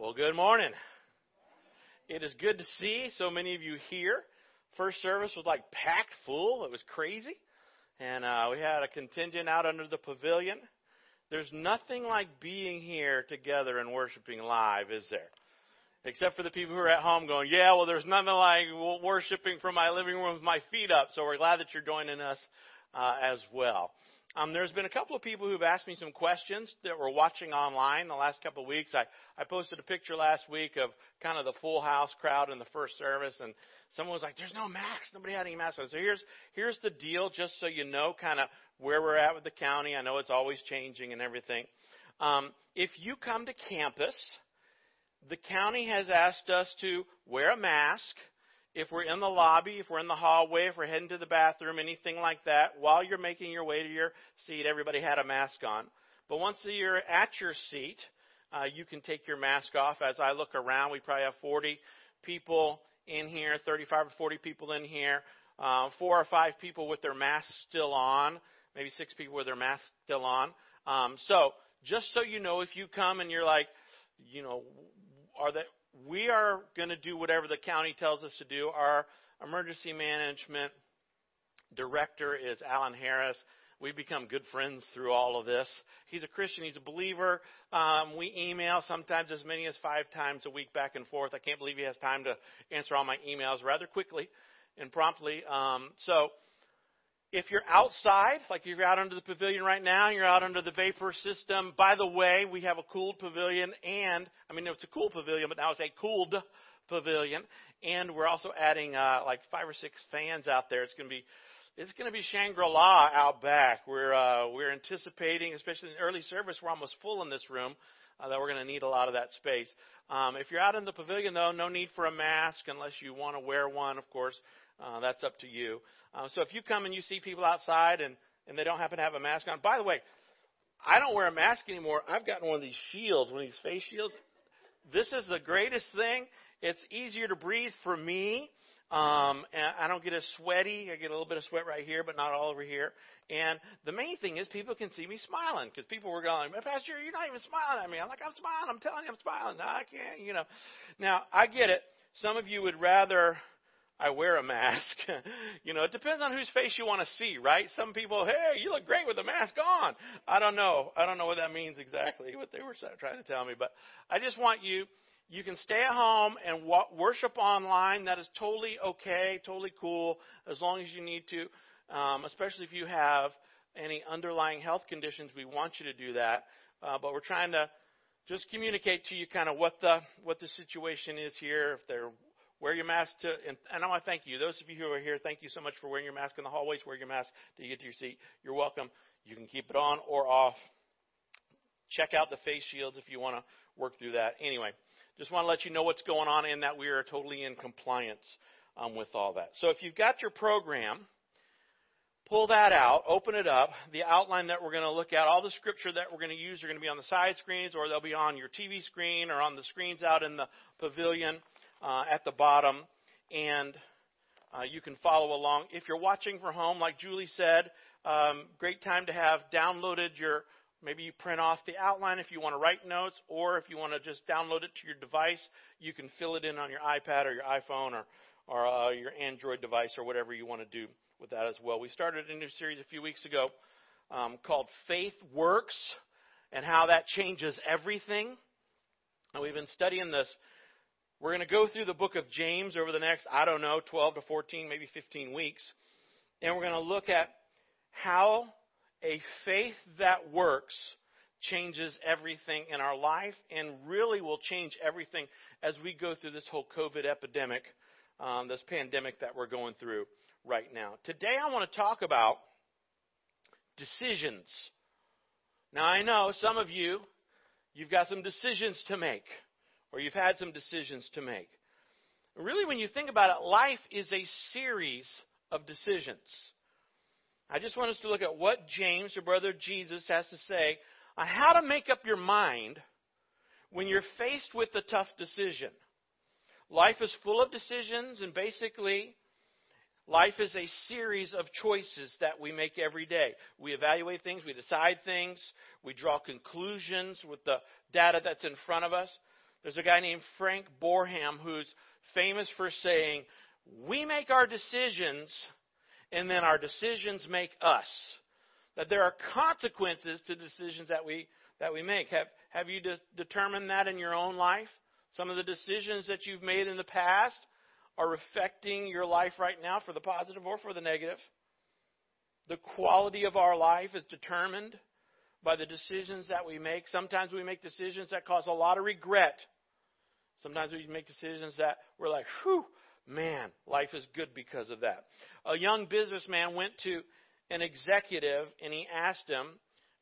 Well, good morning. It is good to see so many of you here. First service was like packed full. It was crazy. And uh, we had a contingent out under the pavilion. There's nothing like being here together and worshiping live, is there? Except for the people who are at home going, yeah, well, there's nothing like worshiping from my living room with my feet up. So we're glad that you're joining us uh, as well. Um, there's been a couple of people who've asked me some questions that were watching online the last couple of weeks. I, I posted a picture last week of kind of the full house crowd in the first service, and someone was like, "There's no masks. Nobody had any masks." So here's here's the deal, just so you know, kind of where we're at with the county. I know it's always changing and everything. Um, if you come to campus, the county has asked us to wear a mask if we're in the lobby, if we're in the hallway, if we're heading to the bathroom, anything like that, while you're making your way to your seat, everybody had a mask on. But once you're at your seat, uh, you can take your mask off. As I look around, we probably have 40 people in here, 35 or 40 people in here, uh, four or five people with their masks still on, maybe six people with their masks still on. Um, so just so you know, if you come and you're like, you know, are they, we are going to do whatever the county tells us to do. Our emergency management director is Alan Harris. We've become good friends through all of this. He's a Christian. He's a believer. Um, we email sometimes as many as five times a week back and forth. I can't believe he has time to answer all my emails rather quickly and promptly. Um, so if you're outside, like you're out under the pavilion right now, you're out under the vapor system. By the way, we have a cooled pavilion and, I mean, it's a cool pavilion, but now it's a cooled pavilion. And we're also adding, uh, like five or six fans out there. It's going to be, it's going to be Shangri-La out back. We're, uh, we're anticipating, especially in early service, we're almost full in this room. Uh, that we're going to need a lot of that space. Um, if you're out in the pavilion, though, no need for a mask unless you want to wear one, of course. Uh, that's up to you. Uh, so if you come and you see people outside and, and they don't happen to have a mask on, by the way, I don't wear a mask anymore. I've gotten one of these shields, one of these face shields. This is the greatest thing. It's easier to breathe for me. Um, and I don't get as sweaty. I get a little bit of sweat right here, but not all over here. And the main thing is people can see me smiling because people were going, Pastor, you're not even smiling at me. I'm like, I'm smiling. I'm telling you, I'm smiling. No, I can't, you know. Now, I get it. Some of you would rather I wear a mask. you know, it depends on whose face you want to see, right? Some people, hey, you look great with the mask on. I don't know. I don't know what that means exactly, what they were trying to tell me. But I just want you, you can stay at home and worship online. That is totally okay, totally cool, as long as you need to. Um, especially if you have any underlying health conditions, we want you to do that. Uh, but we're trying to just communicate to you kind of what the what the situation is here. If they're Wear your mask to, and, and I want to thank you. Those of you who are here, thank you so much for wearing your mask in the hallways. Wear your mask till you get to your seat. You're welcome. You can keep it on or off. Check out the face shields if you want to work through that. Anyway, just want to let you know what's going on and that we are totally in compliance um, with all that. So if you've got your program, pull that out, open it up. The outline that we're going to look at, all the scripture that we're going to use are going to be on the side screens or they'll be on your TV screen or on the screens out in the pavilion uh, at the bottom, and uh, you can follow along. If you're watching from home, like Julie said, um, great time to have downloaded your. Maybe you print off the outline if you want to write notes, or if you want to just download it to your device, you can fill it in on your iPad or your iPhone or, or uh, your Android device or whatever you want to do with that as well. We started a new series a few weeks ago um, called Faith Works and how that changes everything. And we've been studying this we're going to go through the book of James over the next, I don't know, 12 to 14, maybe 15 weeks. And we're going to look at how a faith that works changes everything in our life and really will change everything as we go through this whole COVID epidemic, um, this pandemic that we're going through right now. Today I want to talk about decisions. Now I know some of you, you've got some decisions to make or you've had some decisions to make. Really, when you think about it, life is a series of decisions. I just want us to look at what James, your brother Jesus, has to say on how to make up your mind when you're faced with a tough decision. Life is full of decisions, and basically, life is a series of choices that we make every day. We evaluate things, we decide things, we draw conclusions with the data that's in front of us. There's a guy named Frank Boreham who's famous for saying, We make our decisions, and then our decisions make us. That there are consequences to decisions that we, that we make. Have, have you de- determined that in your own life? Some of the decisions that you've made in the past are affecting your life right now for the positive or for the negative. The quality of our life is determined by the decisions that we make. Sometimes we make decisions that cause a lot of regret. Sometimes we make decisions that we're like, whew, man, life is good because of that. A young businessman went to an executive and he asked him,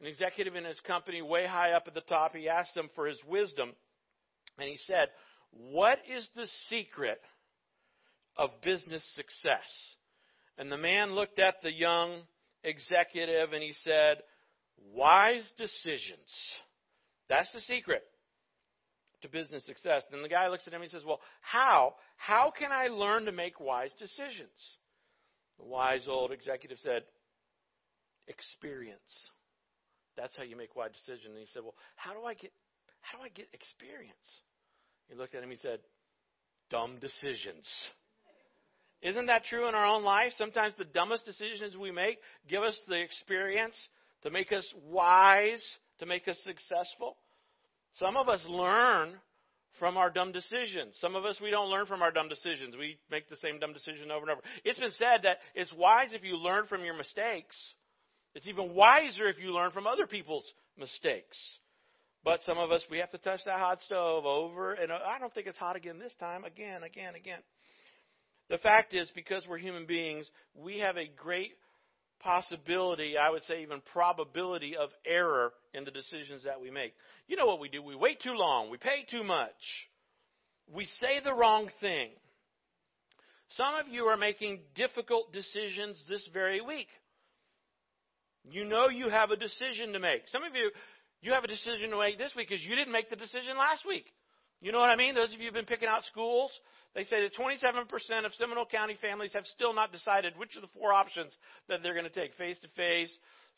an executive in his company, way high up at the top, he asked him for his wisdom. And he said, What is the secret of business success? And the man looked at the young executive and he said, Wise decisions. That's the secret to business success. Then the guy looks at him and he says, Well, how? How can I learn to make wise decisions? The wise old executive said, Experience. That's how you make wise decisions. And he said, Well, how do I get how do I get experience? He looked at him and he said, Dumb decisions. Isn't that true in our own life? Sometimes the dumbest decisions we make give us the experience to make us wise, to make us successful. Some of us learn from our dumb decisions. Some of us, we don't learn from our dumb decisions. We make the same dumb decision over and over. It's been said that it's wise if you learn from your mistakes. It's even wiser if you learn from other people's mistakes. But some of us, we have to touch that hot stove over and I don't think it's hot again this time. Again, again, again. The fact is, because we're human beings, we have a great possibility, I would say even probability of error in the decisions that we make. You know what we do? We wait too long. We pay too much. We say the wrong thing. Some of you are making difficult decisions this very week. You know you have a decision to make. Some of you, you have a decision to make this week because you didn't make the decision last week. You know what I mean? Those of you who've been picking out schools, they say that 27% of Seminole County families have still not decided which of the four options that they're going to take face to face,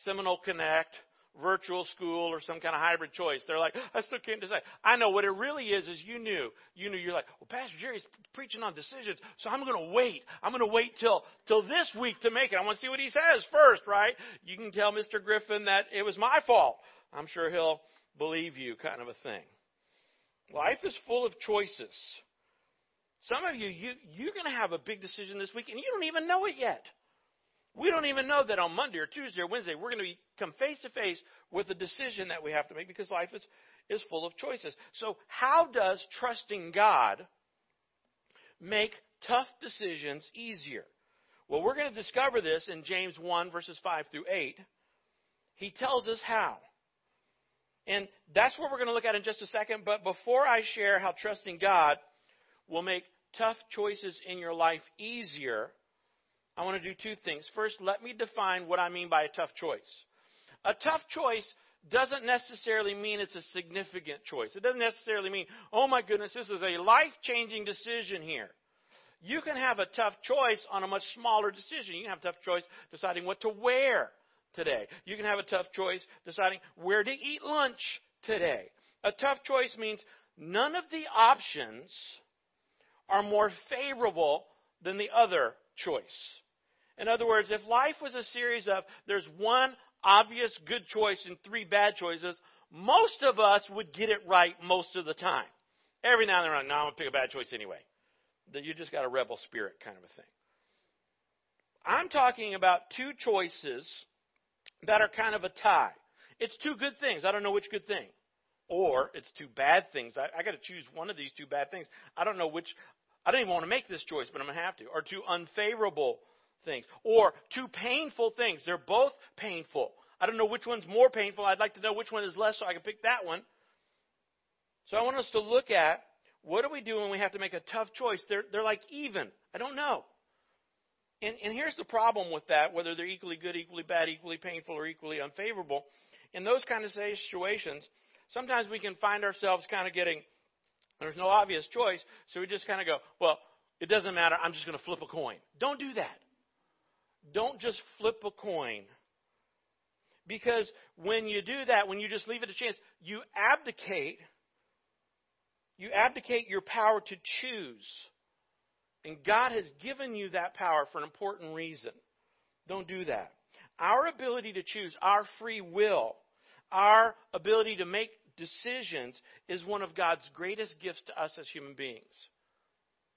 Seminole Connect, virtual school, or some kind of hybrid choice. They're like, I still can't decide. I know what it really is, is you knew. You knew you're like, well, Pastor Jerry's preaching on decisions, so I'm going to wait. I'm going to wait till, till this week to make it. I want to see what he says first, right? You can tell Mr. Griffin that it was my fault. I'm sure he'll believe you, kind of a thing. Life is full of choices. Some of you, you you're going to have a big decision this week, and you don't even know it yet. We don't even know that on Monday or Tuesday or Wednesday we're going to come face to face with a decision that we have to make because life is, is full of choices. So, how does trusting God make tough decisions easier? Well, we're going to discover this in James 1, verses 5 through 8. He tells us how. And that's what we're going to look at in just a second. But before I share how trusting God will make tough choices in your life easier, I want to do two things. First, let me define what I mean by a tough choice. A tough choice doesn't necessarily mean it's a significant choice. It doesn't necessarily mean, oh my goodness, this is a life changing decision here. You can have a tough choice on a much smaller decision. You can have a tough choice deciding what to wear today. You can have a tough choice deciding where to eat lunch today. A tough choice means none of the options are more favorable than the other choice. In other words, if life was a series of there's one obvious good choice and three bad choices, most of us would get it right most of the time. Every now and then, no, I'm going to pick a bad choice anyway. You just got a rebel spirit kind of a thing. I'm talking about two choices that are kind of a tie. It's two good things. I don't know which good thing. Or it's two bad things. I, I got to choose one of these two bad things. I don't know which. I don't even want to make this choice, but I'm going to have to. Or two unfavorable things. Or two painful things. They're both painful. I don't know which one's more painful. I'd like to know which one is less so I can pick that one. So I want us to look at what do we do when we have to make a tough choice? They're, they're like even. I don't know. And, and here's the problem with that, whether they're equally good, equally bad, equally painful, or equally unfavorable. In those kind of situations, sometimes we can find ourselves kind of getting, there's no obvious choice, so we just kind of go, well, it doesn't matter, I'm just going to flip a coin. Don't do that. Don't just flip a coin. Because when you do that, when you just leave it a chance, you abdicate you abdicate your power to choose. And God has given you that power for an important reason. Don't do that. Our ability to choose, our free will, our ability to make decisions is one of God's greatest gifts to us as human beings.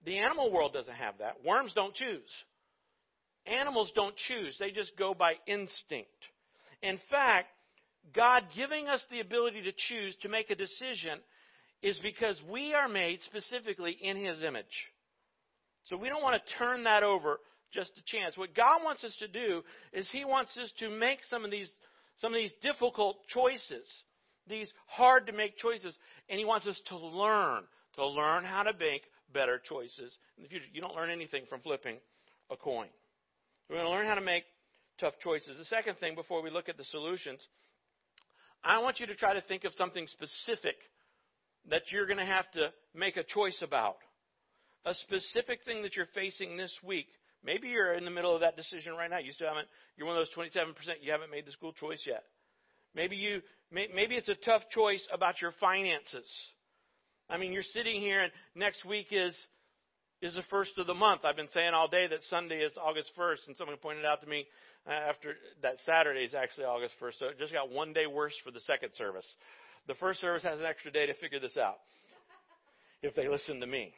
The animal world doesn't have that. Worms don't choose. Animals don't choose, they just go by instinct. In fact, God giving us the ability to choose, to make a decision, is because we are made specifically in His image. So we don't want to turn that over just a chance. What God wants us to do is He wants us to make some of these some of these difficult choices, these hard to make choices, and He wants us to learn to learn how to make better choices in the future. You don't learn anything from flipping a coin. We're going to learn how to make tough choices. The second thing, before we look at the solutions, I want you to try to think of something specific that you're going to have to make a choice about. A specific thing that you're facing this week. Maybe you're in the middle of that decision right now. You still haven't, you're one of those 27% you haven't made the school choice yet. Maybe you, maybe it's a tough choice about your finances. I mean, you're sitting here and next week is, is the first of the month. I've been saying all day that Sunday is August 1st, and someone pointed out to me uh, after that Saturday is actually August 1st. So it just got one day worse for the second service. The first service has an extra day to figure this out if they listen to me.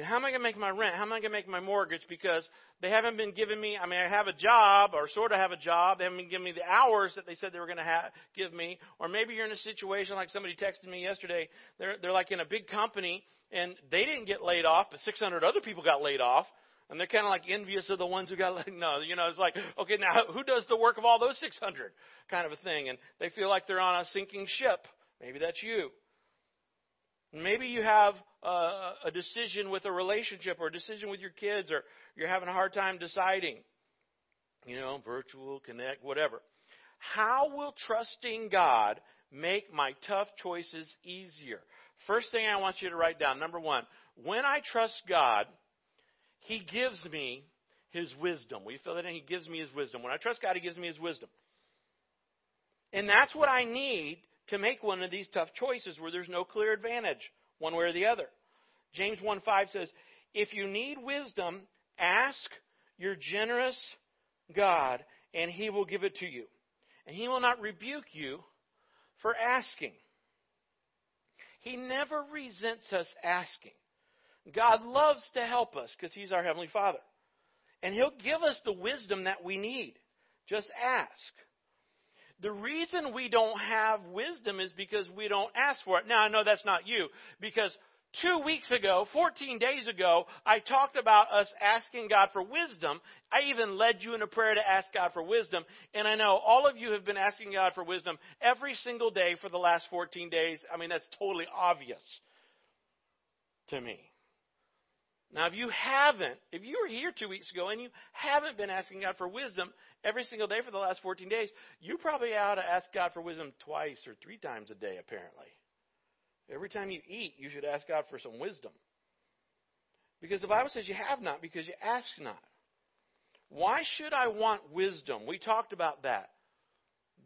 You know, how am I going to make my rent? How am I going to make my mortgage? Because they haven't been giving me, I mean, I have a job or sort of have a job. They haven't been giving me the hours that they said they were going to have, give me. Or maybe you're in a situation like somebody texted me yesterday. They're, they're like in a big company and they didn't get laid off, but 600 other people got laid off. And they're kind of like envious of the ones who got laid. No, you know, it's like, okay, now who does the work of all those 600 kind of a thing? And they feel like they're on a sinking ship. Maybe that's you. Maybe you have a, a decision with a relationship or a decision with your kids, or you're having a hard time deciding. You know, virtual, connect, whatever. How will trusting God make my tough choices easier? First thing I want you to write down number one, when I trust God, He gives me His wisdom. We fill that in? He gives me His wisdom. When I trust God, He gives me His wisdom. And that's what I need to make one of these tough choices where there's no clear advantage one way or the other. James 1 5 says, If you need wisdom, ask your generous God, and he will give it to you. And he will not rebuke you for asking. He never resents us asking. God loves to help us because he's our Heavenly Father. And he'll give us the wisdom that we need. Just ask. The reason we don't have wisdom is because we don't ask for it. Now, I know that's not you, because two weeks ago, 14 days ago, I talked about us asking God for wisdom. I even led you in a prayer to ask God for wisdom. And I know all of you have been asking God for wisdom every single day for the last 14 days. I mean, that's totally obvious to me. Now, if you haven't, if you were here two weeks ago and you haven't been asking God for wisdom every single day for the last 14 days, you probably ought to ask God for wisdom twice or three times a day, apparently. Every time you eat, you should ask God for some wisdom. Because the Bible says you have not because you ask not. Why should I want wisdom? We talked about that.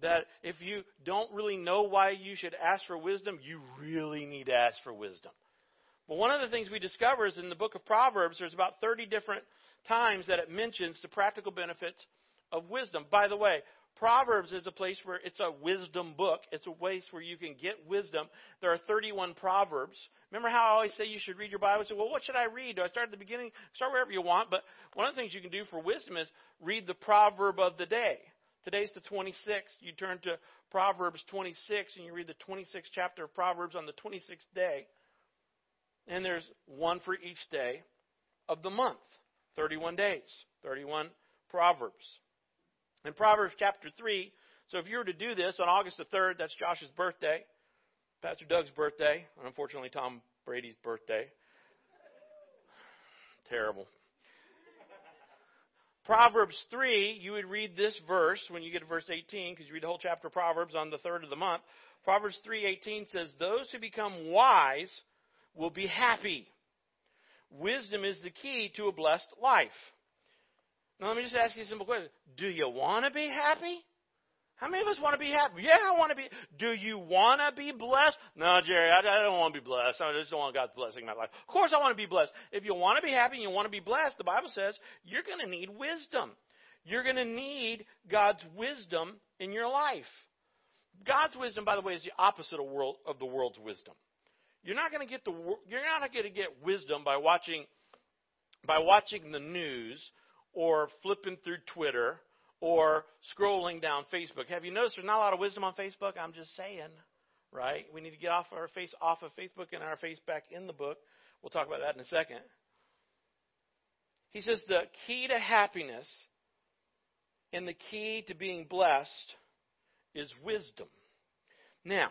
That if you don't really know why you should ask for wisdom, you really need to ask for wisdom. But one of the things we discover is in the book of Proverbs, there's about 30 different times that it mentions the practical benefits of wisdom. By the way, Proverbs is a place where it's a wisdom book. It's a place where you can get wisdom. There are 31 Proverbs. Remember how I always say you should read your Bible? I say, well, what should I read? Do I start at the beginning? Start wherever you want. But one of the things you can do for wisdom is read the proverb of the day. Today's the 26th. You turn to Proverbs 26 and you read the 26th chapter of Proverbs on the 26th day. And there's one for each day of the month 31 days, 31 Proverbs. In Proverbs chapter 3, so if you were to do this on August the 3rd, that's Josh's birthday, Pastor Doug's birthday, and unfortunately Tom Brady's birthday. Terrible. Proverbs 3, you would read this verse when you get to verse 18, because you read the whole chapter of Proverbs on the third of the month. Proverbs 3:18 says, "Those who become wise will be happy. Wisdom is the key to a blessed life." Now, let me just ask you a simple question. Do you want to be happy? How many of us want to be happy? Yeah, I want to be. Do you want to be blessed? No, Jerry, I, I don't want to be blessed. I just don't want God's blessing in my life. Of course, I want to be blessed. If you want to be happy and you want to be blessed, the Bible says you're going to need wisdom. You're going to need God's wisdom in your life. God's wisdom, by the way, is the opposite of, world, of the world's wisdom. You're not going to get the you're not going to get wisdom by watching by watching the news or flipping through Twitter or scrolling down Facebook. Have you noticed there's not a lot of wisdom on Facebook? I'm just saying, right? We need to get off our face off of Facebook and our face back in the book. We'll talk about that in a second. He says the key to happiness and the key to being blessed is wisdom. Now,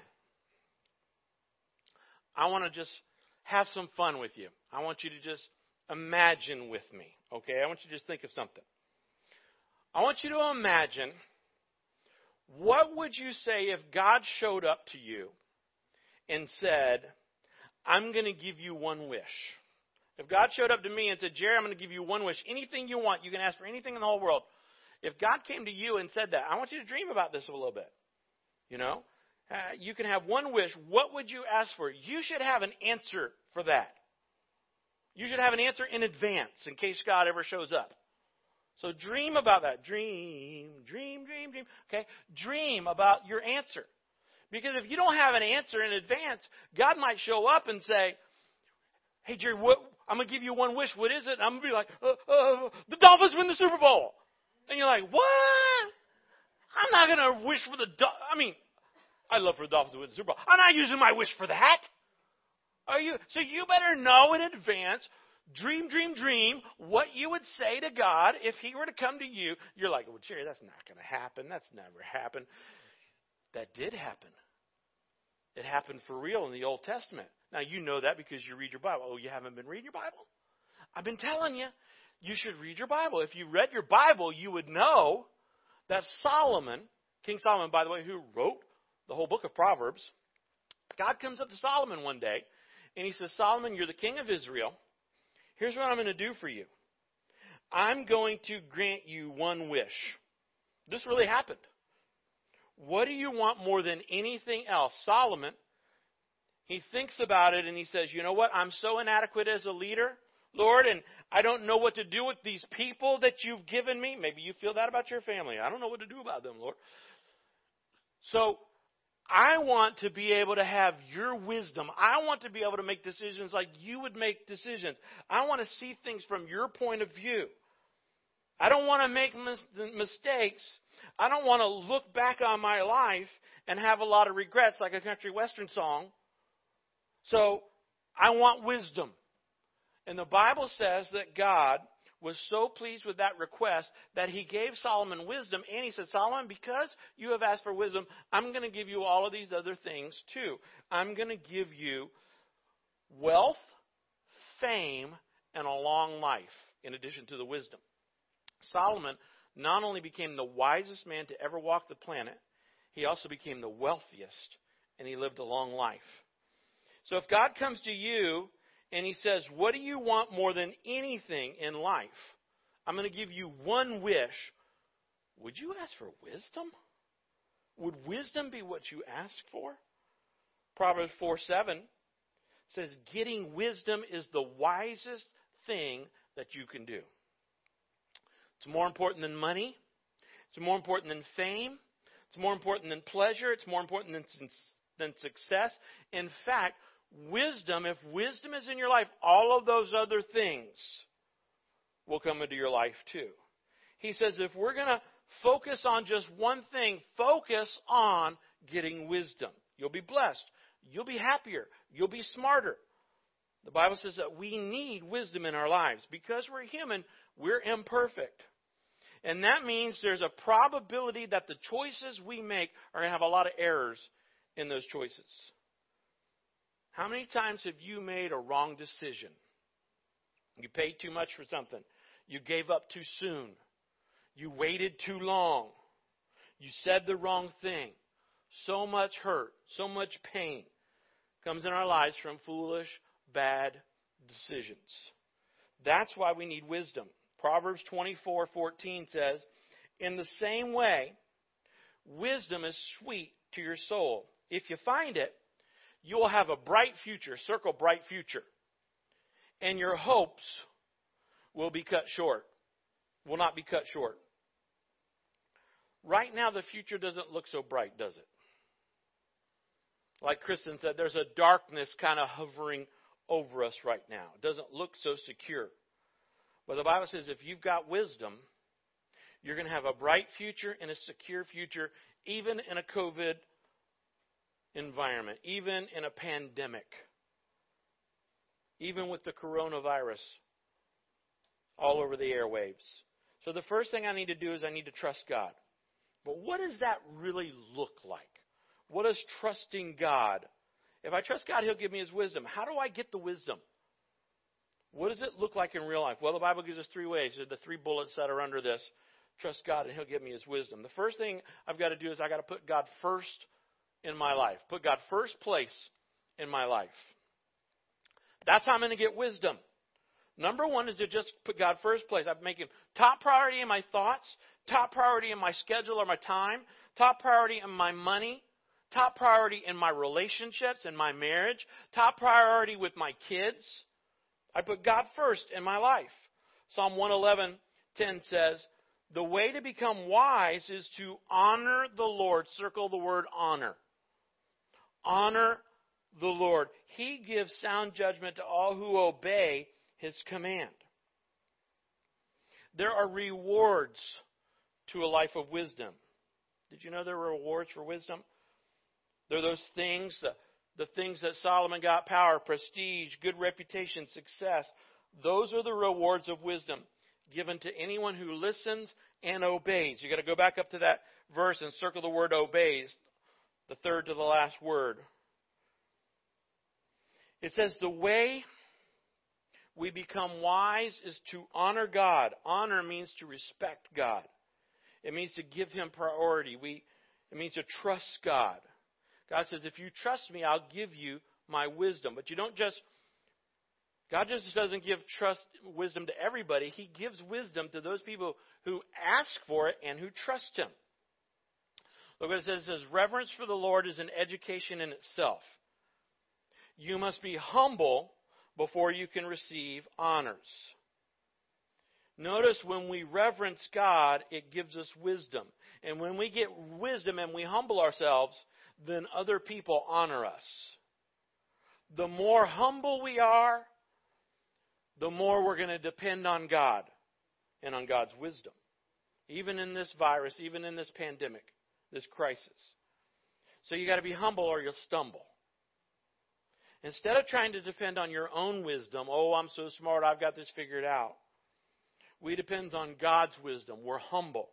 I want to just have some fun with you. I want you to just imagine with me, okay? I want you to just think of something. I want you to imagine what would you say if God showed up to you and said, I'm going to give you one wish. If God showed up to me and said, Jerry, I'm going to give you one wish. Anything you want, you can ask for anything in the whole world. If God came to you and said that, I want you to dream about this a little bit. You know, uh, you can have one wish. What would you ask for? You should have an answer for that. You should have an answer in advance in case God ever shows up. So dream about that. Dream, dream, dream, dream. Okay? Dream about your answer. Because if you don't have an answer in advance, God might show up and say, Hey, Jerry, what, I'm going to give you one wish. What is it? And I'm going to be like, uh, uh, The Dolphins win the Super Bowl. And you're like, What? I'm not going to wish for the. Do- I mean, I love for the Dolphins to win the Super Bowl. I'm not using my wish for that. Are you? So you better know in advance. Dream, dream, dream what you would say to God if He were to come to you. You're like, well, Jerry, that's not going to happen. That's never happened. That did happen. It happened for real in the Old Testament. Now, you know that because you read your Bible. Oh, you haven't been reading your Bible? I've been telling you, you should read your Bible. If you read your Bible, you would know that Solomon, King Solomon, by the way, who wrote the whole book of Proverbs, God comes up to Solomon one day and he says, Solomon, you're the king of Israel. Here's what I'm going to do for you I'm going to grant you one wish. This really happened. What do you want more than anything else? Solomon, he thinks about it and he says, You know what? I'm so inadequate as a leader, Lord, and I don't know what to do with these people that you've given me. Maybe you feel that about your family. I don't know what to do about them, Lord. So I want to be able to have your wisdom. I want to be able to make decisions like you would make decisions. I want to see things from your point of view. I don't want to make mis- mistakes. I don't want to look back on my life and have a lot of regrets like a country western song. So I want wisdom. And the Bible says that God was so pleased with that request that he gave Solomon wisdom. And he said, Solomon, because you have asked for wisdom, I'm going to give you all of these other things too. I'm going to give you wealth, fame, and a long life in addition to the wisdom. Solomon not only became the wisest man to ever walk the planet, he also became the wealthiest, and he lived a long life. So if God comes to you and he says, What do you want more than anything in life? I'm going to give you one wish. Would you ask for wisdom? Would wisdom be what you ask for? Proverbs 4 7 says, Getting wisdom is the wisest thing that you can do. It's more important than money. It's more important than fame. It's more important than pleasure. It's more important than, than success. In fact, wisdom, if wisdom is in your life, all of those other things will come into your life too. He says if we're going to focus on just one thing, focus on getting wisdom. You'll be blessed. You'll be happier. You'll be smarter. The Bible says that we need wisdom in our lives. Because we're human, we're imperfect. And that means there's a probability that the choices we make are going to have a lot of errors in those choices. How many times have you made a wrong decision? You paid too much for something. You gave up too soon. You waited too long. You said the wrong thing. So much hurt, so much pain comes in our lives from foolish, bad decisions. That's why we need wisdom. Proverbs 24:14 says, "In the same way, wisdom is sweet to your soul. If you find it, you will have a bright future. Circle bright future. And your hopes will be cut short. Will not be cut short. Right now, the future doesn't look so bright, does it? Like Kristen said, there's a darkness kind of hovering over us right now. It doesn't look so secure. But the Bible says if you've got wisdom, you're going to have a bright future and a secure future, even in a COVID environment, even in a pandemic, even with the coronavirus all over the airwaves. So the first thing I need to do is I need to trust God. But what does that really look like? What is trusting God? If I trust God, He'll give me His wisdom. How do I get the wisdom? What does it look like in real life? Well, the Bible gives us three ways. The three bullets that are under this trust God and He'll give me His wisdom. The first thing I've got to do is I've got to put God first in my life. Put God first place in my life. That's how I'm going to get wisdom. Number one is to just put God first place. I make Him top priority in my thoughts, top priority in my schedule or my time, top priority in my money, top priority in my relationships, and my marriage, top priority with my kids. I put God first in my life. Psalm 111:10 says, the way to become wise is to honor the Lord. Circle the word honor. Honor the Lord. He gives sound judgment to all who obey his command. There are rewards to a life of wisdom. Did you know there are rewards for wisdom? There are those things, the, the things that Solomon got power, prestige, good reputation, success. Those are the rewards of wisdom given to anyone who listens and obeys. You've got to go back up to that verse and circle the word obeys, the third to the last word. It says, The way we become wise is to honor God. Honor means to respect God, it means to give Him priority. We, it means to trust God. God says, If you trust me, I'll give you my wisdom. But you don't just God just doesn't give trust wisdom to everybody. He gives wisdom to those people who ask for it and who trust him. Look what it says. It says, reverence for the Lord is an education in itself. You must be humble before you can receive honors. Notice when we reverence God, it gives us wisdom. And when we get wisdom and we humble ourselves, then other people honor us. The more humble we are, the more we're going to depend on God and on God's wisdom. Even in this virus, even in this pandemic, this crisis. So you got to be humble or you'll stumble. Instead of trying to depend on your own wisdom, oh, I'm so smart, I've got this figured out. We depend on God's wisdom. We're humble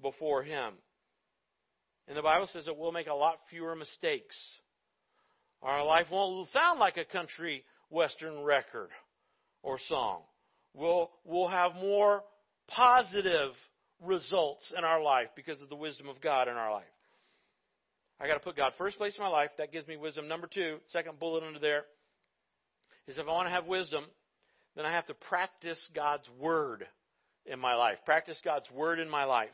before Him. And the Bible says that we'll make a lot fewer mistakes. Our life won't sound like a country western record or song. We'll, we'll have more positive results in our life because of the wisdom of God in our life. I got to put God first place in my life. That gives me wisdom. Number two, second bullet under there, is if I want to have wisdom, then I have to practice God's word in my life. Practice God's word in my life.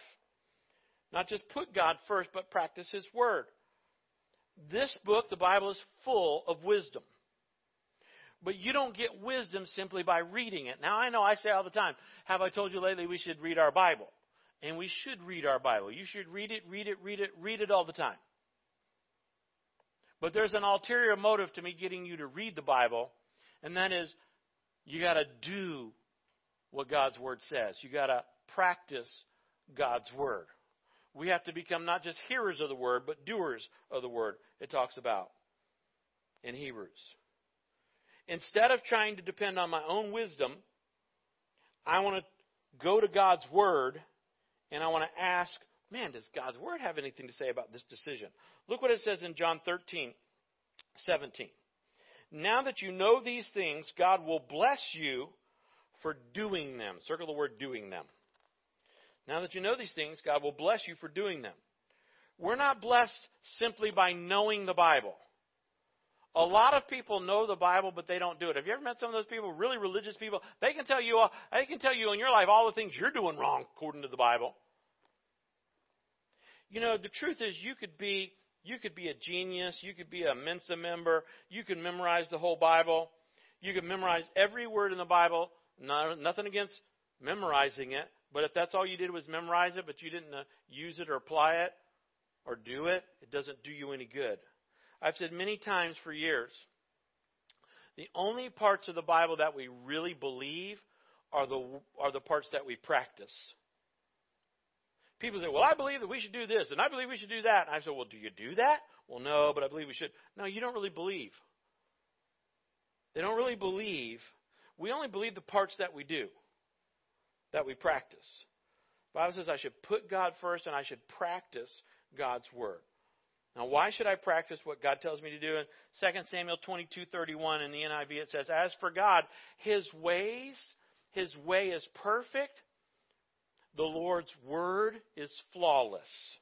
Not just put God first, but practice His word. This book, the Bible, is full of wisdom. But you don't get wisdom simply by reading it. Now, I know I say all the time, have I told you lately we should read our Bible? And we should read our Bible. You should read it, read it, read it, read it all the time. But there's an ulterior motive to me getting you to read the Bible, and that is you got to do what God's Word says. You got to practice God's Word. We have to become not just hearers of the Word, but doers of the Word, it talks about in Hebrews. Instead of trying to depend on my own wisdom, I want to go to God's Word and I want to ask, man, does God's Word have anything to say about this decision? Look what it says in John 13, 17. Now that you know these things, God will bless you for doing them. Circle the word doing them. Now that you know these things, God will bless you for doing them. We're not blessed simply by knowing the Bible. A lot of people know the Bible, but they don't do it. Have you ever met some of those people, really religious people? They can tell you, they can tell you in your life all the things you're doing wrong according to the Bible. You know, the truth is you could be you could be a genius, you could be a Mensa member, you could memorize the whole Bible, you could memorize every word in the Bible. No, nothing against memorizing it, but if that's all you did was memorize it, but you didn't uh, use it or apply it or do it, it doesn't do you any good. I've said many times for years, the only parts of the Bible that we really believe are the are the parts that we practice. People say, "Well, I believe that we should do this, and I believe we should do that." And I say, "Well, do you do that?" Well, no, but I believe we should. No, you don't really believe. They don't really believe. We only believe the parts that we do, that we practice. The Bible says I should put God first and I should practice God's word. Now, why should I practice what God tells me to do? In 2 Samuel 22:31 in the NIV it says, "As for God, his ways, his way is perfect. The Lord's word is flawless."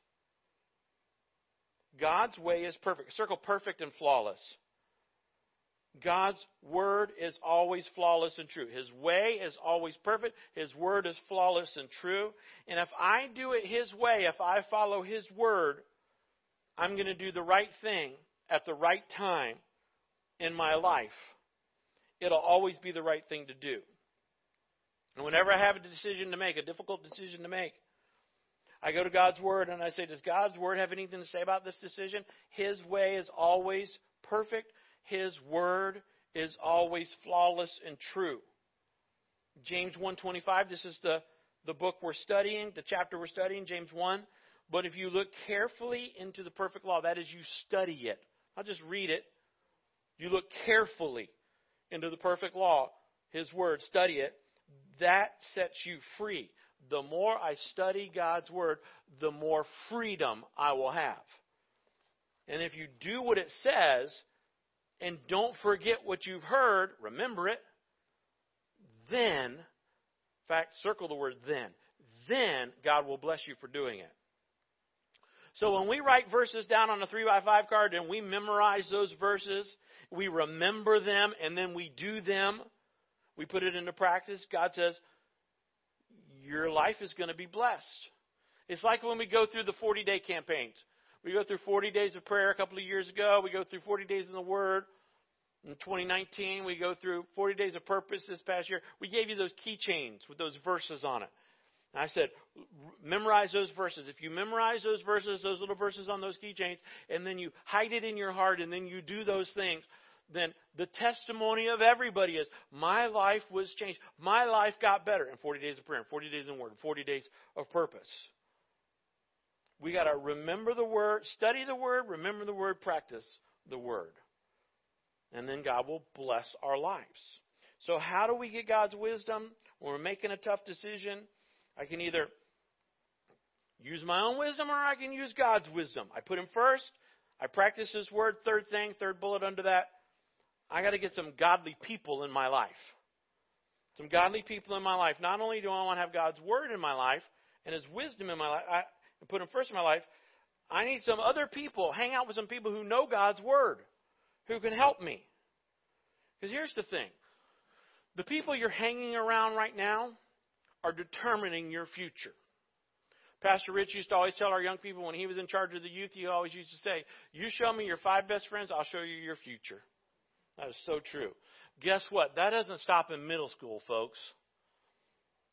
God's way is perfect. Circle perfect and flawless. God's word is always flawless and true. His way is always perfect. His word is flawless and true. And if I do it His way, if I follow His word, I'm going to do the right thing at the right time in my life. It'll always be the right thing to do. And whenever I have a decision to make, a difficult decision to make, I go to God's Word and I say, Does God's Word have anything to say about this decision? His way is always perfect. His word is always flawless and true. James 1:25 this is the the book we're studying, the chapter we're studying, James 1. But if you look carefully into the perfect law, that is you study it. Not just read it. You look carefully into the perfect law, his word, study it. That sets you free. The more I study God's word, the more freedom I will have. And if you do what it says, and don't forget what you've heard, remember it, then, in fact, circle the word then, then God will bless you for doing it. So when we write verses down on a 3 by 5 card and we memorize those verses, we remember them and then we do them, we put it into practice, God says, your life is going to be blessed. It's like when we go through the 40 day campaigns. We go through 40 days of prayer a couple of years ago. We go through 40 days in the Word. In 2019, we go through 40 days of purpose this past year. We gave you those keychains with those verses on it. And I said, memorize those verses. If you memorize those verses, those little verses on those keychains, and then you hide it in your heart, and then you do those things, then the testimony of everybody is, my life was changed. My life got better in 40 days of prayer, 40 days in word, 40 days of purpose. We got to remember the word, study the word, remember the word, practice the word. And then God will bless our lives. So, how do we get God's wisdom when we're making a tough decision? I can either use my own wisdom or I can use God's wisdom. I put Him first. I practice His word. Third thing, third bullet under that, I got to get some godly people in my life. Some godly people in my life. Not only do I want to have God's word in my life and His wisdom in my life, I, put him first in my life, I need some other people, hang out with some people who know God's Word, who can help me. Because here's the thing the people you're hanging around right now are determining your future. Pastor Rich used to always tell our young people when he was in charge of the youth, he always used to say, You show me your five best friends, I'll show you your future. That is so true. Guess what? That doesn't stop in middle school, folks.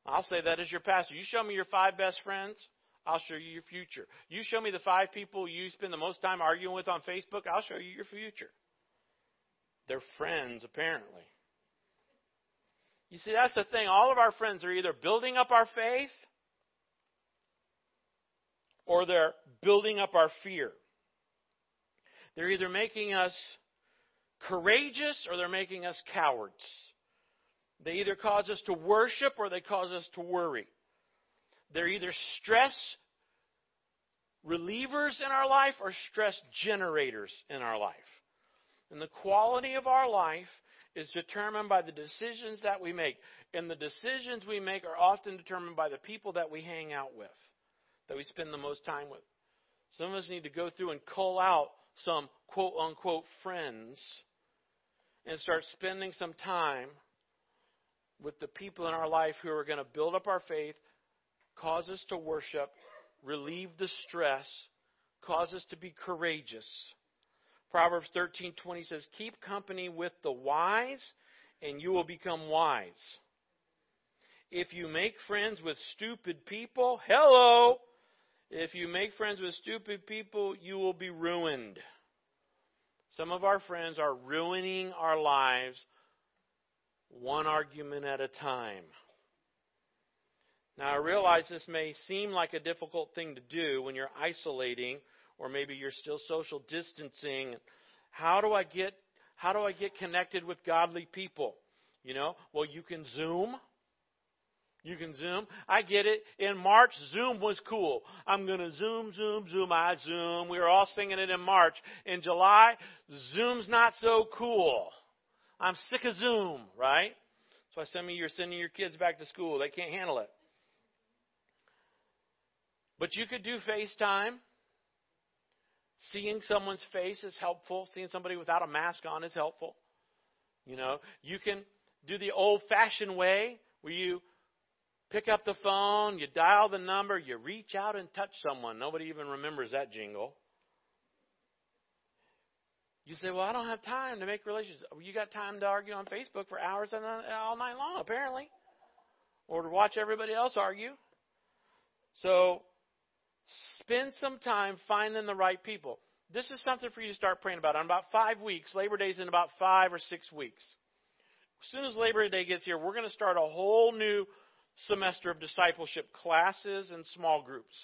I'll say that as your pastor. You show me your five best friends, I'll show you your future. You show me the five people you spend the most time arguing with on Facebook, I'll show you your future. They're friends, apparently. You see, that's the thing. All of our friends are either building up our faith or they're building up our fear. They're either making us courageous or they're making us cowards. They either cause us to worship or they cause us to worry. They're either stress relievers in our life or stress generators in our life. And the quality of our life is determined by the decisions that we make. And the decisions we make are often determined by the people that we hang out with, that we spend the most time with. Some of us need to go through and cull out some quote unquote friends and start spending some time with the people in our life who are going to build up our faith, cause us to worship, relieve the stress, cause us to be courageous. Proverbs 13:20 says, "Keep company with the wise, and you will become wise." If you make friends with stupid people, hello, if you make friends with stupid people, you will be ruined. Some of our friends are ruining our lives one argument at a time. Now, I realize this may seem like a difficult thing to do when you're isolating or maybe you're still social distancing. How do I get how do I get connected with godly people? You know, well you can Zoom. You can Zoom. I get it. In March, Zoom was cool. I'm going to Zoom, Zoom, Zoom. I Zoom. We were all singing it in March. In July, Zoom's not so cool. I'm sick of Zoom, right? That's why some of you are sending your kids back to school. They can't handle it. But you could do FaceTime. Seeing someone's face is helpful. Seeing somebody without a mask on is helpful. You know, you can do the old fashioned way where you pick up the phone, you dial the number, you reach out and touch someone. Nobody even remembers that jingle. You say, Well, I don't have time to make relations. You got time to argue on Facebook for hours and uh, all night long, apparently, or to watch everybody else argue. So, spend some time finding the right people. This is something for you to start praying about. In about five weeks, Labor Day's in about five or six weeks. As soon as Labor Day gets here, we're going to start a whole new semester of discipleship classes and small groups.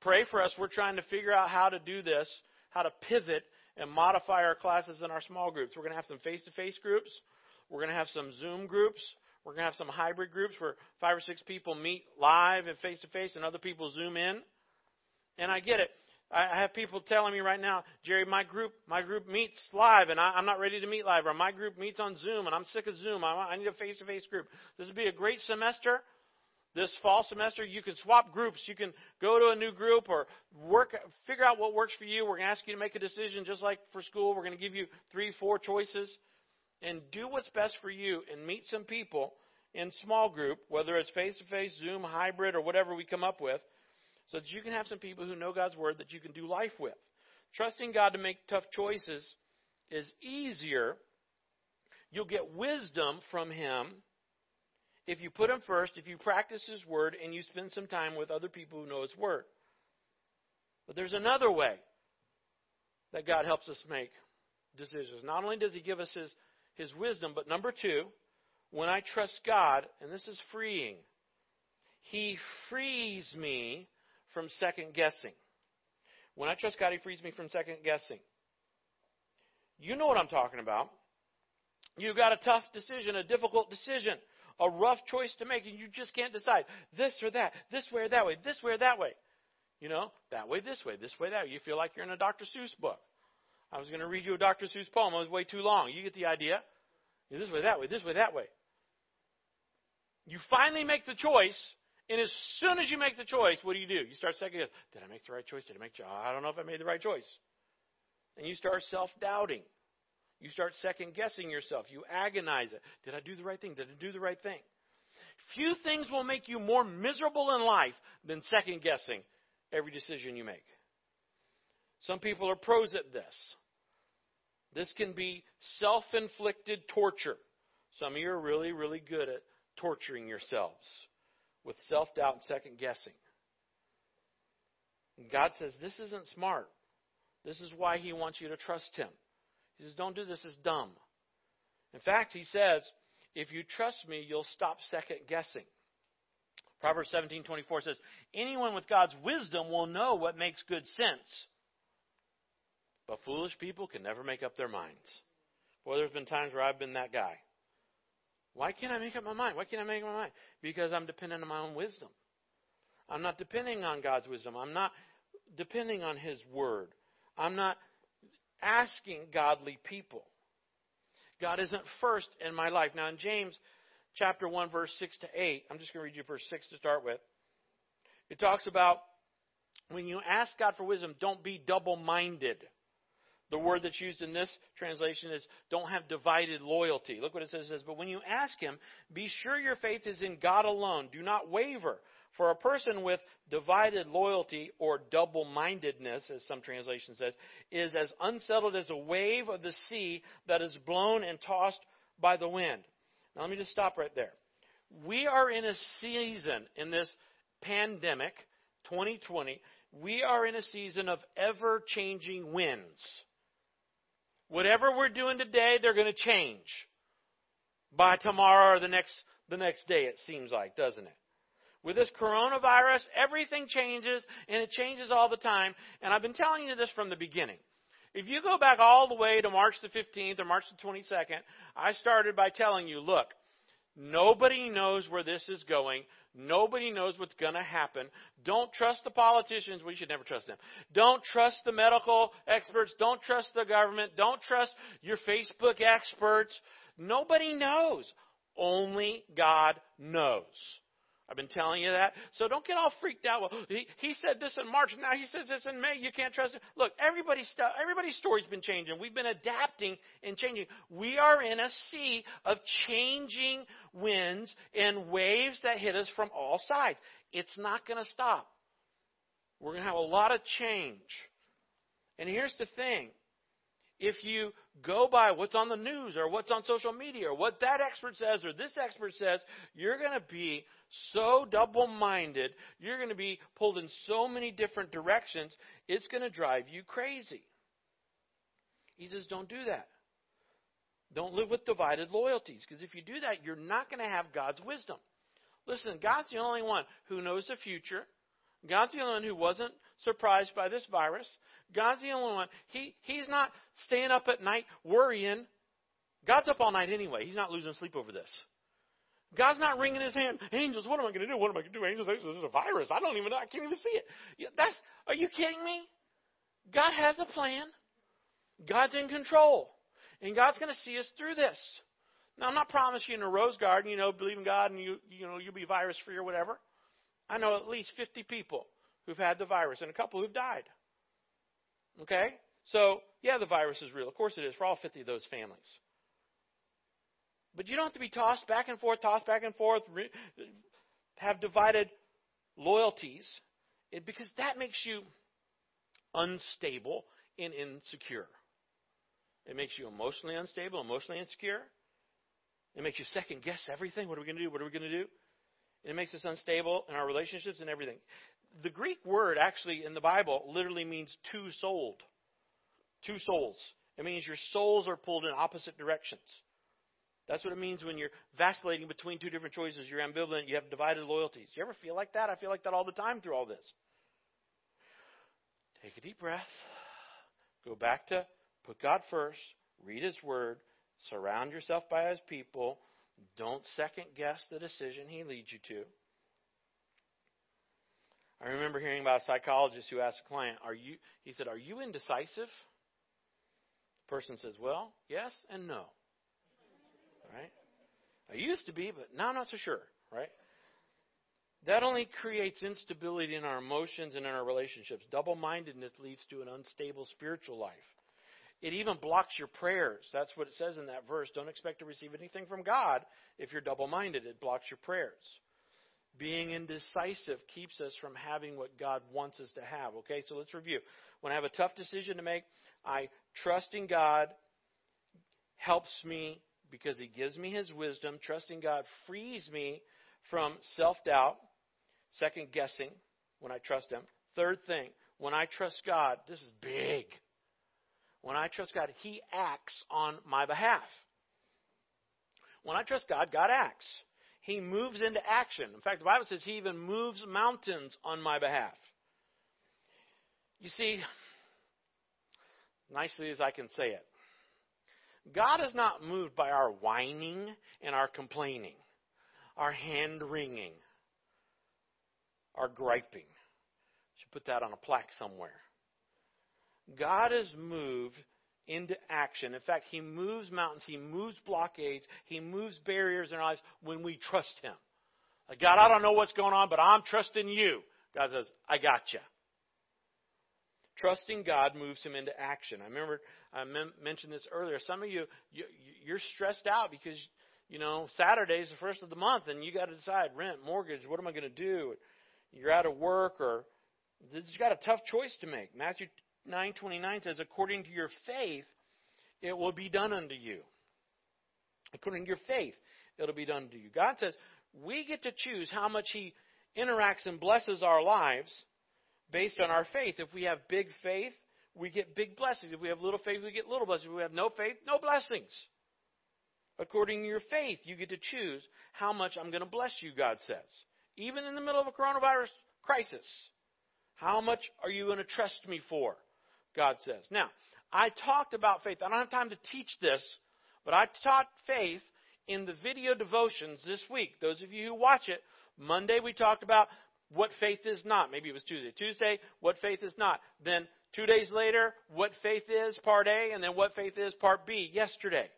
Pray for us. We're trying to figure out how to do this, how to pivot and modify our classes and our small groups. We're going to have some face to face groups. We're going to have some Zoom groups. We're going to have some hybrid groups where five or six people meet live and face to face and other people Zoom in. And I get it. I have people telling me right now, Jerry, my group, my group meets live, and I, am not ready to meet live, or my group meets on Zoom, and I'm sick of Zoom. I, I need a face-to-face group. This would be a great semester. This fall semester, you can swap groups. You can go to a new group or work, figure out what works for you. We're going to ask you to make a decision, just like for school. We're going to give you three, four choices, and do what's best for you, and meet some people in small group, whether it's face-to-face, Zoom, hybrid, or whatever we come up with so that you can have some people who know God's Word that you can do life with. Trusting God to make tough choices is easier. You'll get wisdom from Him if you put Him first, if you practice His Word, and you spend some time with other people who know His Word. But there's another way that God helps us make decisions. Not only does He give us His, his wisdom, but number two, when I trust God, and this is freeing, He frees me from second guessing. When I trust God, He frees me from second guessing. You know what I'm talking about. You've got a tough decision, a difficult decision, a rough choice to make, and you just can't decide this or that, this way or that way, this way or that way. You know, that way, this way, this way, that way. You feel like you're in a Dr. Seuss book. I was going to read you a Dr. Seuss poem. It was way too long. You get the idea. This way, that way, this way, that way. You finally make the choice, and as soon as you make the choice, what do you do? You start second guessing. Did I make the right choice? Did I make? I don't know if I made the right choice. And you start self doubting. You start second guessing yourself. You agonize it. Did I do the right thing? Did I do the right thing? Few things will make you more miserable in life than second guessing every decision you make. Some people are pros at this. This can be self inflicted torture. Some of you are really, really good at torturing yourselves with self doubt and second guessing. God says, This isn't smart. This is why He wants you to trust Him. He says, Don't do this, it's dumb. In fact, He says, If you trust me, you'll stop second guessing. Proverbs 17:24 says, "Anyone with God's wisdom will know what makes good sense." But foolish people can never make up their minds. Boy, there's been times where I've been that guy. Why can't I make up my mind? Why can't I make up my mind? Because I'm dependent on my own wisdom. I'm not depending on God's wisdom. I'm not depending on His Word. I'm not asking godly people. God isn't first in my life. Now, in James chapter 1, verse 6 to 8, I'm just going to read you verse 6 to start with. It talks about when you ask God for wisdom, don't be double minded. The word that's used in this translation is don't have divided loyalty. Look what it says. It says, but when you ask him, be sure your faith is in God alone. Do not waver. For a person with divided loyalty or double mindedness, as some translation says, is as unsettled as a wave of the sea that is blown and tossed by the wind. Now, let me just stop right there. We are in a season in this pandemic, 2020, we are in a season of ever changing winds. Whatever we're doing today, they're going to change by tomorrow or the next the next day it seems like, doesn't it? With this coronavirus, everything changes and it changes all the time, and I've been telling you this from the beginning. If you go back all the way to March the 15th or March the 22nd, I started by telling you, look, nobody knows where this is going. Nobody knows what's going to happen. Don't trust the politicians. We should never trust them. Don't trust the medical experts. Don't trust the government. Don't trust your Facebook experts. Nobody knows. Only God knows. I've been telling you that. So don't get all freaked out. Well, he, he said this in March. Now he says this in May. You can't trust him. Look, everybody's, everybody's story's been changing. We've been adapting and changing. We are in a sea of changing winds and waves that hit us from all sides. It's not going to stop. We're going to have a lot of change. And here's the thing if you go by what's on the news or what's on social media or what that expert says or this expert says, you're going to be so double minded. You're going to be pulled in so many different directions. It's going to drive you crazy. He says, don't do that. Don't live with divided loyalties because if you do that, you're not going to have God's wisdom. Listen, God's the only one who knows the future. God's the only one who wasn't surprised by this virus. God's the only one. He, he's not staying up at night worrying. God's up all night anyway. He's not losing sleep over this. God's not wringing his hand. Angels, what am I going to do? What am I going to do? Angels, this is a virus. I don't even know. I can't even see it. That's, are you kidding me? God has a plan. God's in control. And God's going to see us through this. Now, I'm not promising you a rose garden, you know, believe in God and you, you know, you'll be virus free or whatever. I know at least 50 people who've had the virus and a couple who've died. Okay? So, yeah, the virus is real. Of course it is for all 50 of those families. But you don't have to be tossed back and forth, tossed back and forth, have divided loyalties, because that makes you unstable and insecure. It makes you emotionally unstable, emotionally insecure. It makes you second guess everything. What are we going to do? What are we going to do? It makes us unstable in our relationships and everything. The Greek word actually in the Bible literally means two souled. Two souls. It means your souls are pulled in opposite directions. That's what it means when you're vacillating between two different choices. You're ambivalent. You have divided loyalties. You ever feel like that? I feel like that all the time through all this. Take a deep breath. Go back to put God first. Read His Word. Surround yourself by His people. Don't second guess the decision He leads you to. I remember hearing about a psychologist who asked a client, "Are you?" He said, "Are you indecisive?" The person says, "Well, yes and no." right? I used to be, but now I'm not so sure, right? That only creates instability in our emotions and in our relationships. Double mindedness leads to an unstable spiritual life. It even blocks your prayers. That's what it says in that verse. Don't expect to receive anything from God if you're double minded. It blocks your prayers. Being indecisive keeps us from having what God wants us to have. Okay, so let's review. When I have a tough decision to make, I trust in God helps me because He gives me His wisdom. Trusting God frees me from self doubt, second guessing when I trust Him. Third thing, when I trust God, this is big. When I trust God, He acts on my behalf. When I trust God, God acts. He moves into action. In fact, the Bible says He even moves mountains on my behalf. You see, nicely as I can say it, God is not moved by our whining and our complaining, our hand wringing, our griping. Should put that on a plaque somewhere. God is moved into action. In fact, He moves mountains, He moves blockades, He moves barriers in our lives when we trust Him. Like, God, I don't know what's going on, but I'm trusting you. God says, I got you. Trusting God moves him into action. I remember I mem- mentioned this earlier. Some of you, you you're stressed out because you know Saturday is the first of the month, and you got to decide rent, mortgage. What am I going to do? You're out of work, or you've got a tough choice to make. Matthew nine twenty nine says, "According to your faith, it will be done unto you." According to your faith, it'll be done to you. God says we get to choose how much He interacts and blesses our lives based on our faith. If we have big faith, we get big blessings. If we have little faith, we get little blessings. If we have no faith, no blessings. According to your faith, you get to choose how much I'm going to bless you, God says. Even in the middle of a coronavirus crisis, how much are you going to trust me for? God says. Now, I talked about faith. I don't have time to teach this, but I taught faith in the video devotions this week. Those of you who watch it, Monday we talked about what faith is not. Maybe it was Tuesday. Tuesday, what faith is not. Then two days later, what faith is, part A, and then what faith is, part B, yesterday.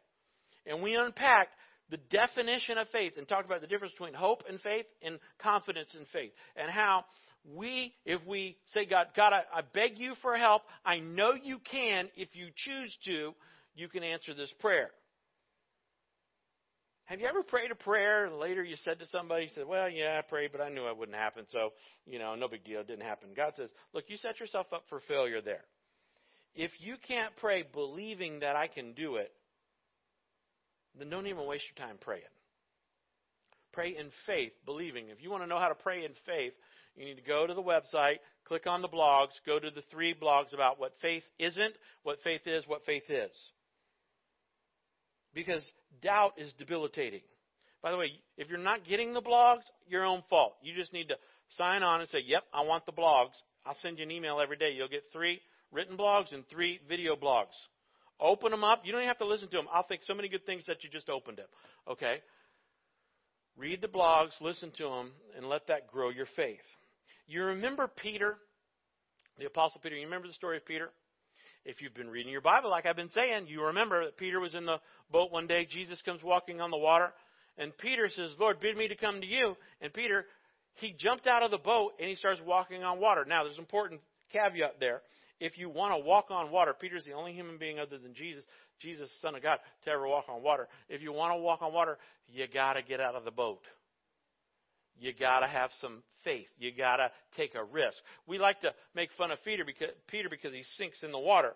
And we unpacked the definition of faith and talked about the difference between hope and faith and confidence in faith. And how we, if we say, God, God, I, I beg you for help, I know you can, if you choose to, you can answer this prayer. Have you ever prayed a prayer and later you said to somebody, you said, Well, yeah, I prayed, but I knew it wouldn't happen, so, you know, no big deal, it didn't happen. God says, Look, you set yourself up for failure there. If you can't pray believing that I can do it, then don't even waste your time praying. Pray in faith, believing. If you want to know how to pray in faith, you need to go to the website, click on the blogs, go to the three blogs about what faith isn't, what faith is, what faith is because doubt is debilitating. By the way, if you're not getting the blogs, your own fault. You just need to sign on and say, "Yep, I want the blogs." I'll send you an email every day. You'll get three written blogs and three video blogs. Open them up. You don't even have to listen to them. I'll think so many good things that you just opened them. Okay? Read the blogs, listen to them, and let that grow your faith. You remember Peter, the Apostle Peter? You remember the story of Peter? If you've been reading your Bible, like I've been saying, you remember that Peter was in the boat one day. Jesus comes walking on the water. And Peter says, Lord, bid me to come to you. And Peter, he jumped out of the boat and he starts walking on water. Now, there's an important caveat there. If you want to walk on water, Peter's the only human being other than Jesus, Jesus, Son of God, to ever walk on water. If you want to walk on water, you got to get out of the boat. You got to have some faith. You got to take a risk. We like to make fun of Peter because, Peter because he sinks in the water.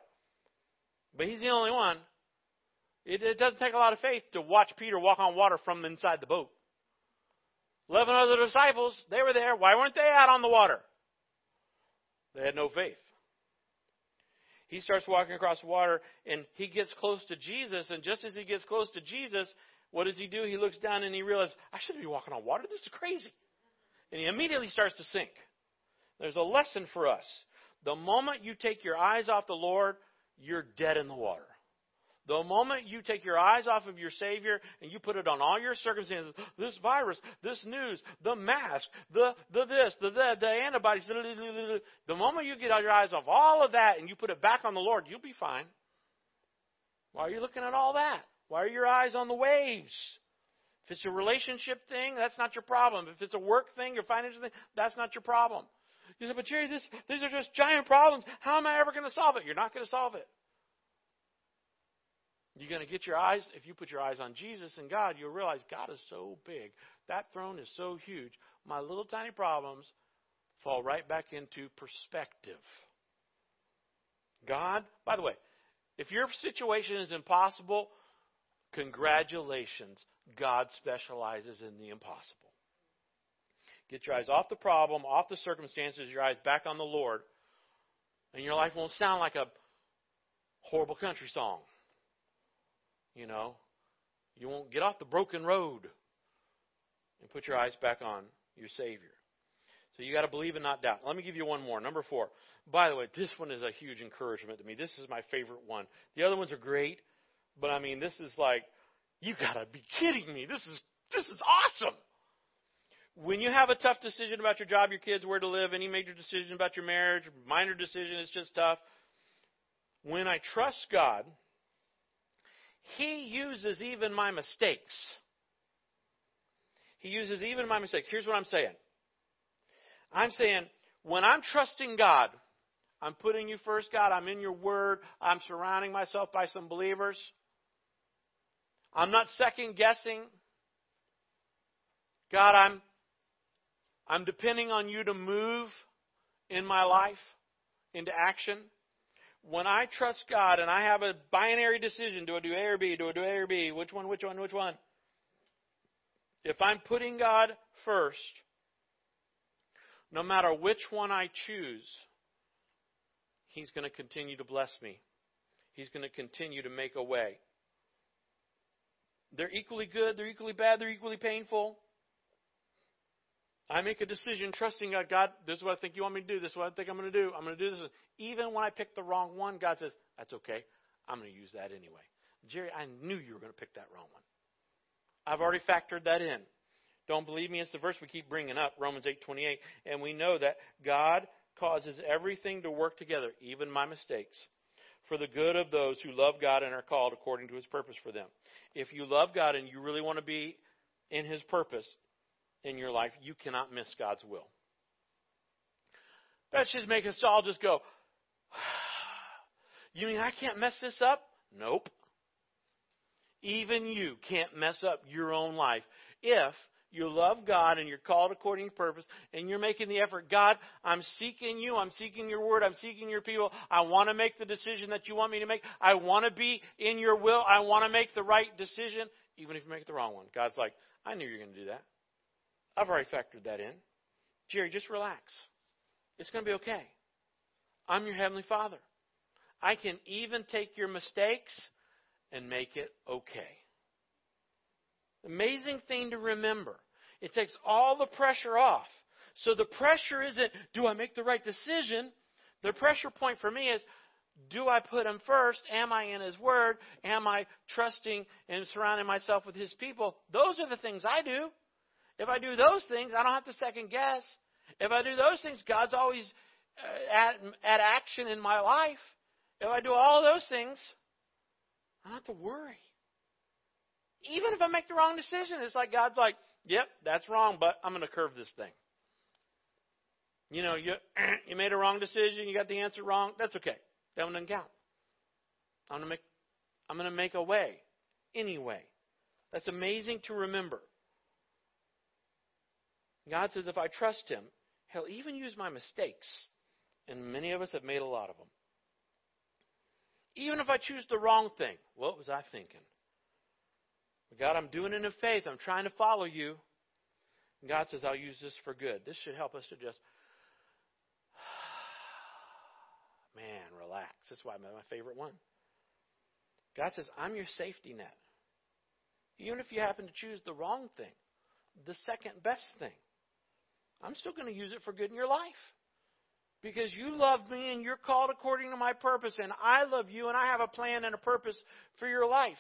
But he's the only one. It, it doesn't take a lot of faith to watch Peter walk on water from inside the boat. Eleven other disciples, they were there. Why weren't they out on the water? They had no faith. He starts walking across the water and he gets close to Jesus. And just as he gets close to Jesus, what does he do? He looks down and he realizes, I shouldn't be walking on water. This is crazy. And he immediately starts to sink. There's a lesson for us. The moment you take your eyes off the Lord, you're dead in the water. The moment you take your eyes off of your Savior and you put it on all your circumstances, this virus, this news, the mask, the, the this, the, the, the antibodies, the moment you get your eyes off all of that and you put it back on the Lord, you'll be fine. Why are you looking at all that? Why are your eyes on the waves? If it's a relationship thing, that's not your problem. If it's a work thing, your financial thing, that's not your problem. You say, but Jerry, this, these are just giant problems. How am I ever going to solve it? You're not going to solve it. You're going to get your eyes, if you put your eyes on Jesus and God, you'll realize God is so big. That throne is so huge. My little tiny problems fall right back into perspective. God, by the way, if your situation is impossible, Congratulations, God specializes in the impossible. Get your eyes off the problem, off the circumstances, your eyes back on the Lord, and your life won't sound like a horrible country song. You know, you won't get off the broken road and put your eyes back on your Savior. So you got to believe and not doubt. Let me give you one more. Number four. By the way, this one is a huge encouragement to me. This is my favorite one. The other ones are great, but I mean, this is like, you gotta be kidding me. This is, this is awesome. When you have a tough decision about your job, your kids, where to live, any major decision about your marriage, minor decision, it's just tough. When I trust God, He uses even my mistakes. He uses even my mistakes. Here's what I'm saying. I'm saying, when I'm trusting God, I'm putting you first, God. I'm in your word. I'm surrounding myself by some believers. I'm not second guessing. God, I'm I'm depending on you to move in my life into action. When I trust God and I have a binary decision, do I do A or B? Do I do A or B? Which one, which one, which one? If I'm putting God first, no matter which one I choose, He's going to continue to bless me. He's going to continue to make a way. They're equally good, they're equally bad, they're equally painful. I make a decision trusting God. God, this is what I think you want me to do. This is what I think I'm going to do. I'm going to do this. Even when I pick the wrong one, God says, that's okay. I'm going to use that anyway. Jerry, I knew you were going to pick that wrong one. I've already factored that in. Don't believe me? It's the verse we keep bringing up, Romans 8:28, and we know that God causes everything to work together, even my mistakes, for the good of those who love God and are called according to His purpose for them. If you love God and you really want to be in His purpose, in your life, you cannot miss God's will. That should make us all just go, You mean I can't mess this up? Nope. Even you can't mess up your own life if you love God and you're called according to purpose and you're making the effort. God, I'm seeking you. I'm seeking your word. I'm seeking your people. I want to make the decision that you want me to make. I want to be in your will. I want to make the right decision, even if you make the wrong one. God's like, I knew you were going to do that. I've already factored that in. Jerry, just relax. It's going to be okay. I'm your Heavenly Father. I can even take your mistakes and make it okay. Amazing thing to remember. It takes all the pressure off. So the pressure isn't, do I make the right decision? The pressure point for me is, do I put him first? Am I in his word? Am I trusting and surrounding myself with his people? Those are the things I do. If I do those things, I don't have to second guess. If I do those things, God's always uh, at, at action in my life. If I do all of those things, I don't have to worry. Even if I make the wrong decision, it's like God's like, yep, that's wrong, but I'm going to curve this thing. You know, you, you made a wrong decision, you got the answer wrong, that's okay. That one doesn't count. I'm going to make, I'm going to make a way anyway. That's amazing to remember. God says, if I trust Him, He'll even use my mistakes. And many of us have made a lot of them. Even if I choose the wrong thing, what was I thinking? God, I'm doing it in faith. I'm trying to follow you. And God says, I'll use this for good. This should help us to just, man, relax. That's why I'm my favorite one. God says, I'm your safety net. Even if you happen to choose the wrong thing, the second best thing. I'm still going to use it for good in your life. Because you love me and you're called according to my purpose, and I love you and I have a plan and a purpose for your life.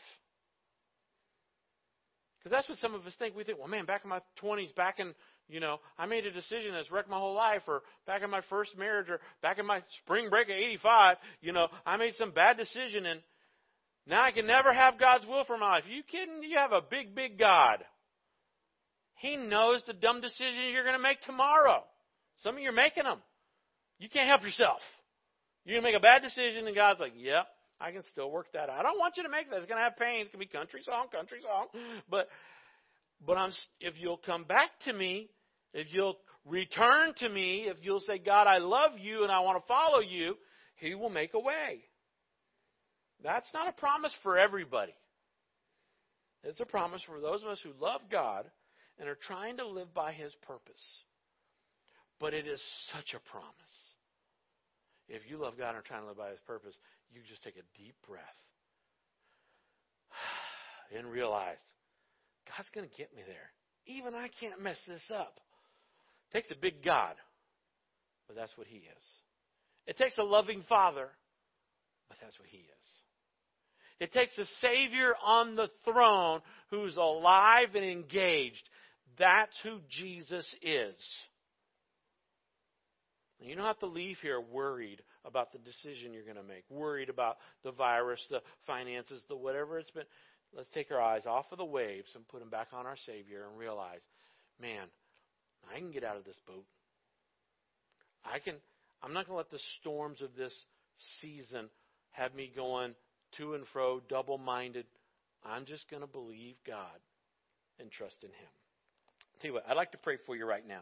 Because that's what some of us think. We think, well, man, back in my 20s, back in, you know, I made a decision that's wrecked my whole life, or back in my first marriage, or back in my spring break of 85, you know, I made some bad decision, and now I can never have God's will for my life. Are you kidding? You have a big, big God. He knows the dumb decisions you're going to make tomorrow. Some of you are making them. You can't help yourself. You're going to make a bad decision, and God's like, yep, I can still work that out. I don't want you to make that. It's going to have pain. It's going to be country song, country song. But, but I'm, if you'll come back to me, if you'll return to me, if you'll say, God, I love you and I want to follow you, He will make a way. That's not a promise for everybody. It's a promise for those of us who love God and are trying to live by His purpose. But it is such a promise. If you love God and are trying to live by His purpose, you just take a deep breath and realize God's going to get me there. Even I can't mess this up. It takes a big God, but that's what He is. It takes a loving Father, but that's what He is. It takes a Savior on the throne who's alive and engaged. That's who Jesus is. You don't have to leave here worried about the decision you're going to make, worried about the virus, the finances, the whatever it's been. Let's take our eyes off of the waves and put them back on our Savior and realize, man, I can get out of this boat. I can I'm not going to let the storms of this season have me going to and fro, double minded. I'm just going to believe God and trust in Him. I'll tell you what, I'd like to pray for you right now.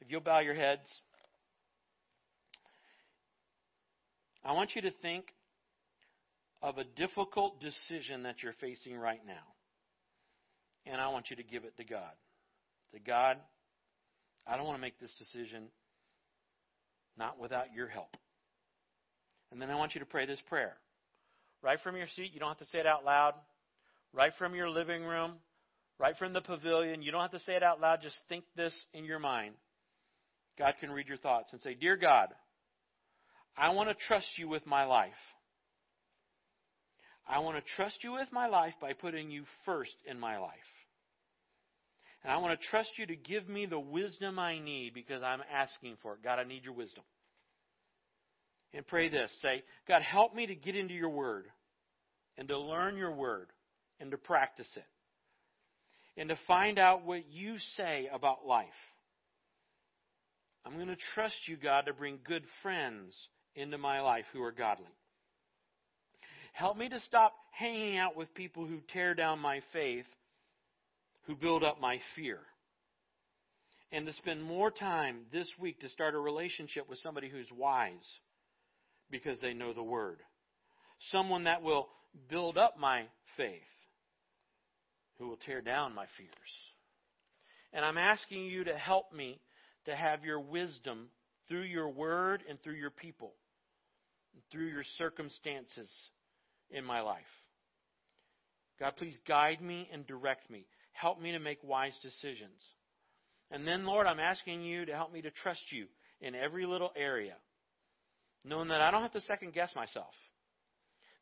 If you'll bow your heads, I want you to think of a difficult decision that you're facing right now. And I want you to give it to God. To God, I don't want to make this decision not without your help. And then I want you to pray this prayer. Right from your seat, you don't have to say it out loud. Right from your living room, right from the pavilion, you don't have to say it out loud. Just think this in your mind. God can read your thoughts and say, Dear God, I want to trust you with my life. I want to trust you with my life by putting you first in my life. And I want to trust you to give me the wisdom I need because I'm asking for it. God, I need your wisdom. And pray this say, God, help me to get into your word and to learn your word and to practice it and to find out what you say about life. I'm going to trust you, God, to bring good friends into my life who are godly. Help me to stop hanging out with people who tear down my faith, who build up my fear. And to spend more time this week to start a relationship with somebody who's wise because they know the Word. Someone that will build up my faith, who will tear down my fears. And I'm asking you to help me to have your wisdom through your Word and through your people, through your circumstances in my life. God, please guide me and direct me. Help me to make wise decisions. And then, Lord, I'm asking you to help me to trust you in every little area, knowing that I don't have to second guess myself.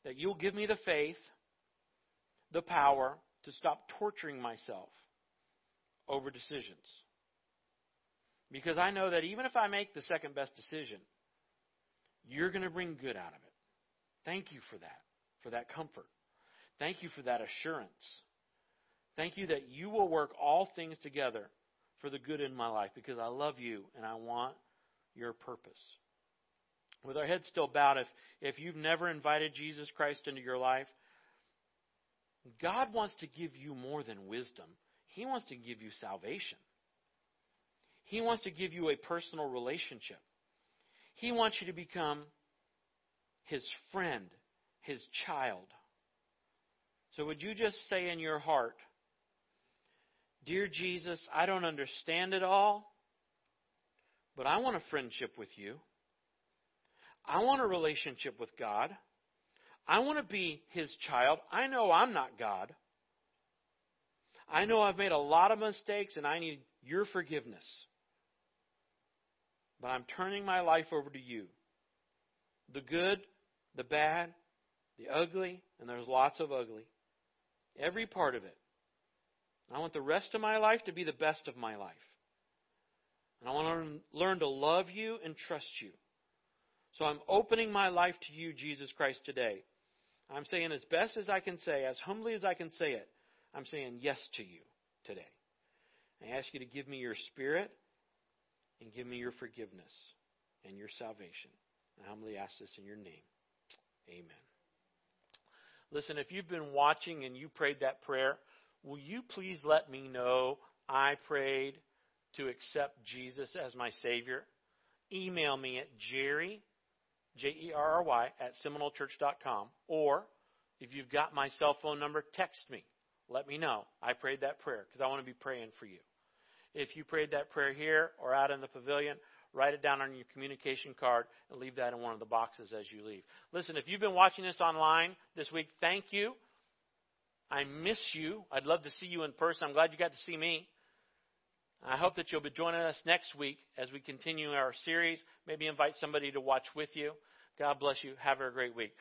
That you'll give me the faith, the power to stop torturing myself over decisions. Because I know that even if I make the second best decision, you're going to bring good out of it. Thank you for that for that comfort. Thank you for that assurance. Thank you that you will work all things together for the good in my life because I love you and I want your purpose. With our heads still bowed, if, if you've never invited Jesus Christ into your life, God wants to give you more than wisdom. He wants to give you salvation. He wants to give you a personal relationship. He wants you to become His friend his child. So would you just say in your heart, Dear Jesus, I don't understand it all, but I want a friendship with you. I want a relationship with God. I want to be his child. I know I'm not God. I know I've made a lot of mistakes and I need your forgiveness. But I'm turning my life over to you. The good, the bad, the ugly, and there's lots of ugly. Every part of it. I want the rest of my life to be the best of my life. And I want to learn to love you and trust you. So I'm opening my life to you, Jesus Christ, today. I'm saying as best as I can say, as humbly as I can say it, I'm saying yes to you today. I ask you to give me your spirit and give me your forgiveness and your salvation. I humbly ask this in your name. Amen. Listen, if you've been watching and you prayed that prayer, will you please let me know I prayed to accept Jesus as my Savior? Email me at Jerry, J E R R Y, at Seminolechurch.com. Or if you've got my cell phone number, text me. Let me know I prayed that prayer because I want to be praying for you. If you prayed that prayer here or out in the pavilion, write it down on your communication card, and leave that in one of the boxes as you leave. Listen, if you've been watching this online this week, thank you. I miss you. I'd love to see you in person. I'm glad you got to see me. I hope that you'll be joining us next week as we continue our series. Maybe invite somebody to watch with you. God bless you. Have a great week.